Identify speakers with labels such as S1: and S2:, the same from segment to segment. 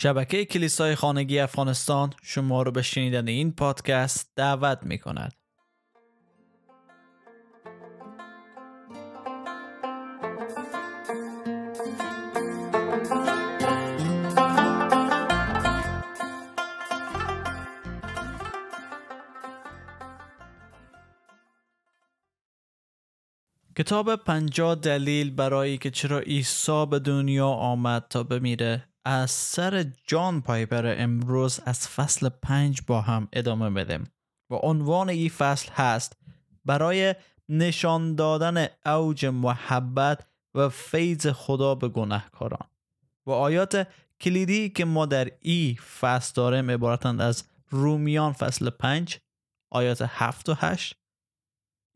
S1: شبکه کلیسای خانگی افغانستان شما رو به شنیدن این پادکست دعوت می کند. کتاب پنجاه دلیل برای که چرا عیسی به دنیا آمد تا بمیره از سر جان پایپر امروز از فصل پنج با هم ادامه بدیم و عنوان این فصل هست برای نشان دادن اوج محبت و فیض خدا به گناهکاران. و آیات کلیدی که ما در ای فصل داریم عبارتند از رومیان فصل پنج آیات هفت و هشت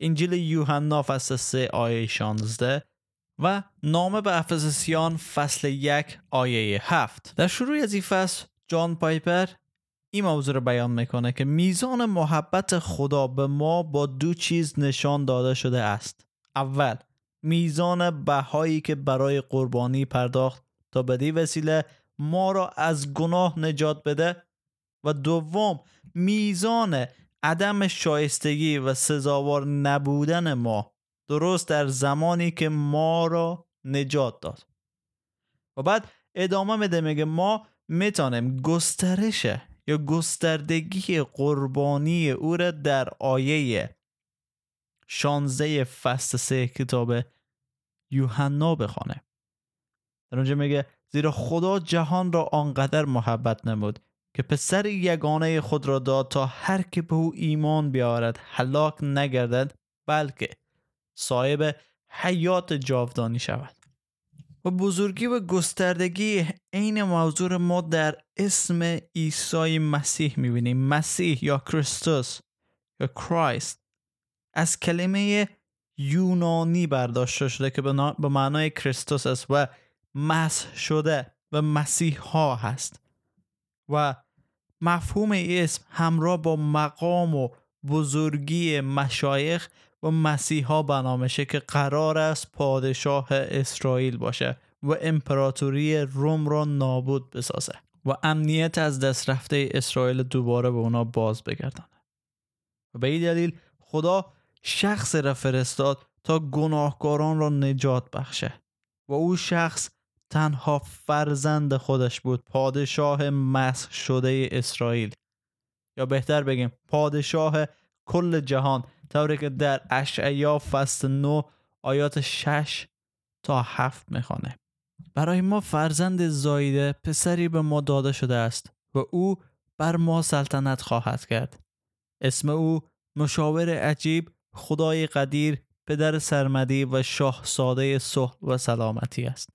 S1: انجیل یوحنا فصل 3 آیه 16 و نامه به افسسیان فصل یک آیه 7 در شروع از این فصل جان پایپر این موضوع رو بیان می‌کنه که میزان محبت خدا به ما با دو چیز نشان داده شده است. اول میزان بهایی که برای قربانی پرداخت تا بدی وسیله ما را از گناه نجات بده. و دوم میزان عدم شایستگی و سزاوار نبودن ما درست در زمانی که ما را نجات داد. و بعد ادامه میده میگه ما می‌تونیم گسترش یا گستردگی قربانی او را در آیه 16 فصل سه کتاب یوحنا بخوانه. در اونجا میگه زیرا خدا جهان را آنقدر محبت نمود که پسر یگانه خود را داد تا هر که به او ایمان بیاورد هلاک نگردد بلکه صاحب حیات جاودانی شود. و بزرگی و گستردگی عین موضوع ما در اسم عیسی مسیح می‌بینیم. مسیح یا کریستوس یا کرایست از کلمه یونانی برداشته شده که به معنای کریستوس است و مسح شده و مسیح ها هست. و مفهوم اسم همراه با مقام و بزرگی مشایخ و مسیحا بنا میشه که قرار است پادشاه اسرائیل باشه و امپراتوری روم را نابود بسازه و امنیت از دست رفته اسرائیل دوباره به اونا باز بگردانه و به این دلیل خدا شخص را فرستاد تا گناهکاران را نجات بخشه و او شخص تنها فرزند خودش بود پادشاه مسح شده اسرائیل. یا بهتر بگیم پادشاه کل جهان طوری که در اشعیا فصل 9 آیات 6 تا 7 می‌خوانه برای ما فرزند زایده پسری به ما داده شده است و او بر ما سلطنت خواهد کرد. اسم او مشاور عجیب خدای قدیر پدر سرمدی و شاه ساده صلح و سلامتی است.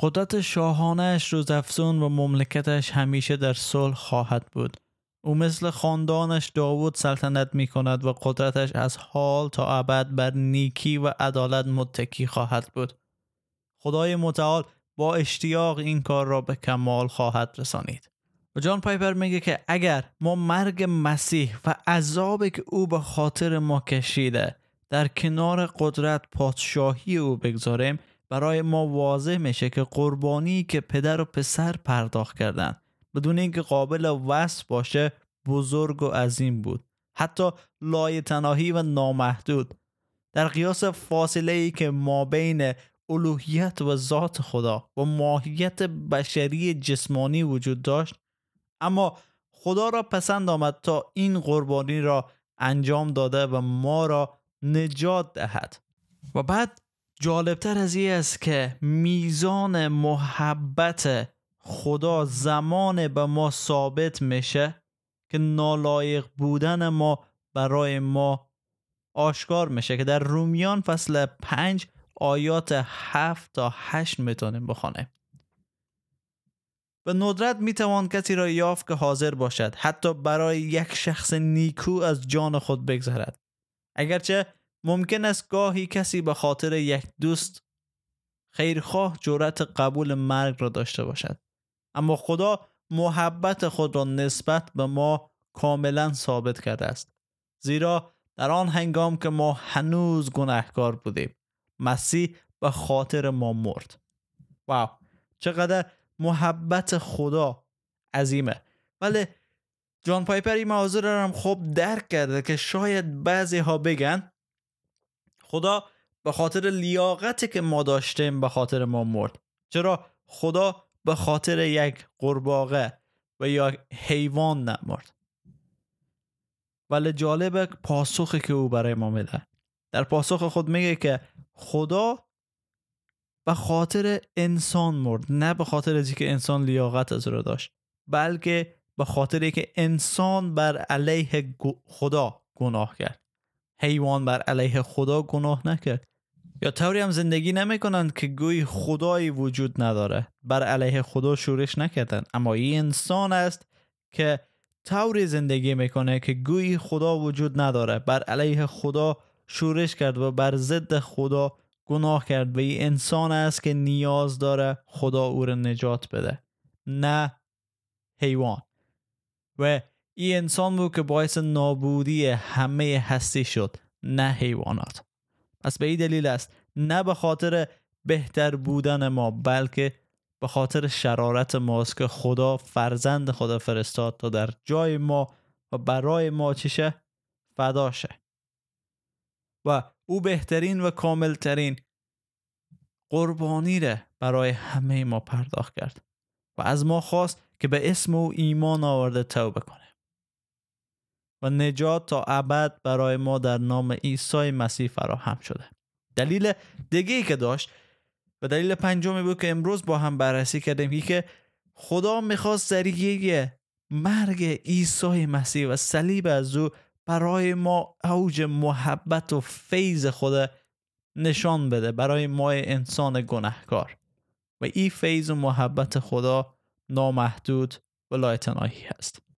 S1: قدرت شاهانش روزافزون و مملکتش همیشه در صلح خواهد بود. او مثل خاندانش داوود سلطنت می کند و قدرتش از حال تا ابد بر نیکی و عدالت متکی خواهد بود. خدای متعال با اشتیاق این کار را به کمال خواهد رسانید. و جان پایپر میگه که اگر ما مرگ مسیح و عذابی که او به خاطر ما کشیده در کنار قدرت پادشاهی او بگذاریم برای ما واضح میشه که قربانی که پدر و پسر پرداخت کردند بدون اینکه قابل وصف باشه بزرگ و عظیم بود. حتی لای تناهی و نامحدود. در قیاس فاصله ای که ما بین الوهیت و ذات خدا و ماهیت بشری جسمانی وجود داشت اما خدا را پسند آمد تا این قربانی را انجام داده و ما را نجات دهد. و بعد جالبتر از این است که میزان محبت خدا زمان به ما ثابت میشه که نالایق بودن ما برای ما آشکار میشه که در رومیان فصل پنج آیات هفت تا هشت می‌تونیم بخوانیم به ندرت می‌توان کسی را یافت که حاضر باشد حتی برای یک شخص نیکو از جان خود بگذرد. اگرچه ممکن است گاهی کسی به خاطر یک دوست خیرخواه جرأت قبول مرگ را داشته باشد. اما خدا محبت خود را نسبت به ما کاملا ثابت کرده است. زیرا در آن هنگام که ما هنوز گناهکار بودیم مسیح به خاطر ما مرد. واو! چقدر محبت خدا عظیمه! ولی جان پایپر این موضوع رو هم خوب درک کرده که شاید بعضی ها بگن خدا به خاطر لیاقتی که ما داشتیم به خاطر ما مرد. چرا؟ خدا به خاطر یک قرباغه و یا حیوان نمرد. ولی جالبه پاسخی که او برای ما میده. در پاسخ خود میگه که خدا به خاطر انسان مرد نه به خاطر از که انسان لیاقت از رو داشت بلکه به خاطر که انسان بر علیه خدا گناه کرد. حیوان بر علیه خدا گناه نکرد. یا طوری هم زندگی نمی‌کنند که گوی خدایی وجود نداره. بر علیه خدا شورش نکردن اما این انسان است که طوری زندگی می‌کنه که گوی خدا وجود نداره. بر علیه خدا شورش کرد و بر ضد خدا گناه کرد و این انسان است که نیاز داره خدا او را نجات بده. نه حیوان. و این انسان بود که باعث نابودی همه هستی شد. نه حیوانات. پس به این دلیل است. نه به خاطر بهتر بودن ما بلکه به خاطر شرارت ماست که خدا فرزند خدا فرستاد تا در جای ما و برای ما چشه فداشه و او بهترین و کاملترین قربانی ره برای همه ما پرداخت کرد و از ما خواست که به اسم او ایمان آورده توبه کنه و نجات تا ابد برای ما در نام عیسی مسیح فراهم شده. دلیل دیگه ای که داشت و دلیل پنجمی بود که امروز با هم بررسی کردیم که خدا می‌خواست ذریعه مرگ عیسی مسیح و صلیب از او برای ما اوج محبت و فیض خود نشان بده برای ما انسان گناهکار. و این فیض و محبت خدا نامحدود و لایتناهی هست.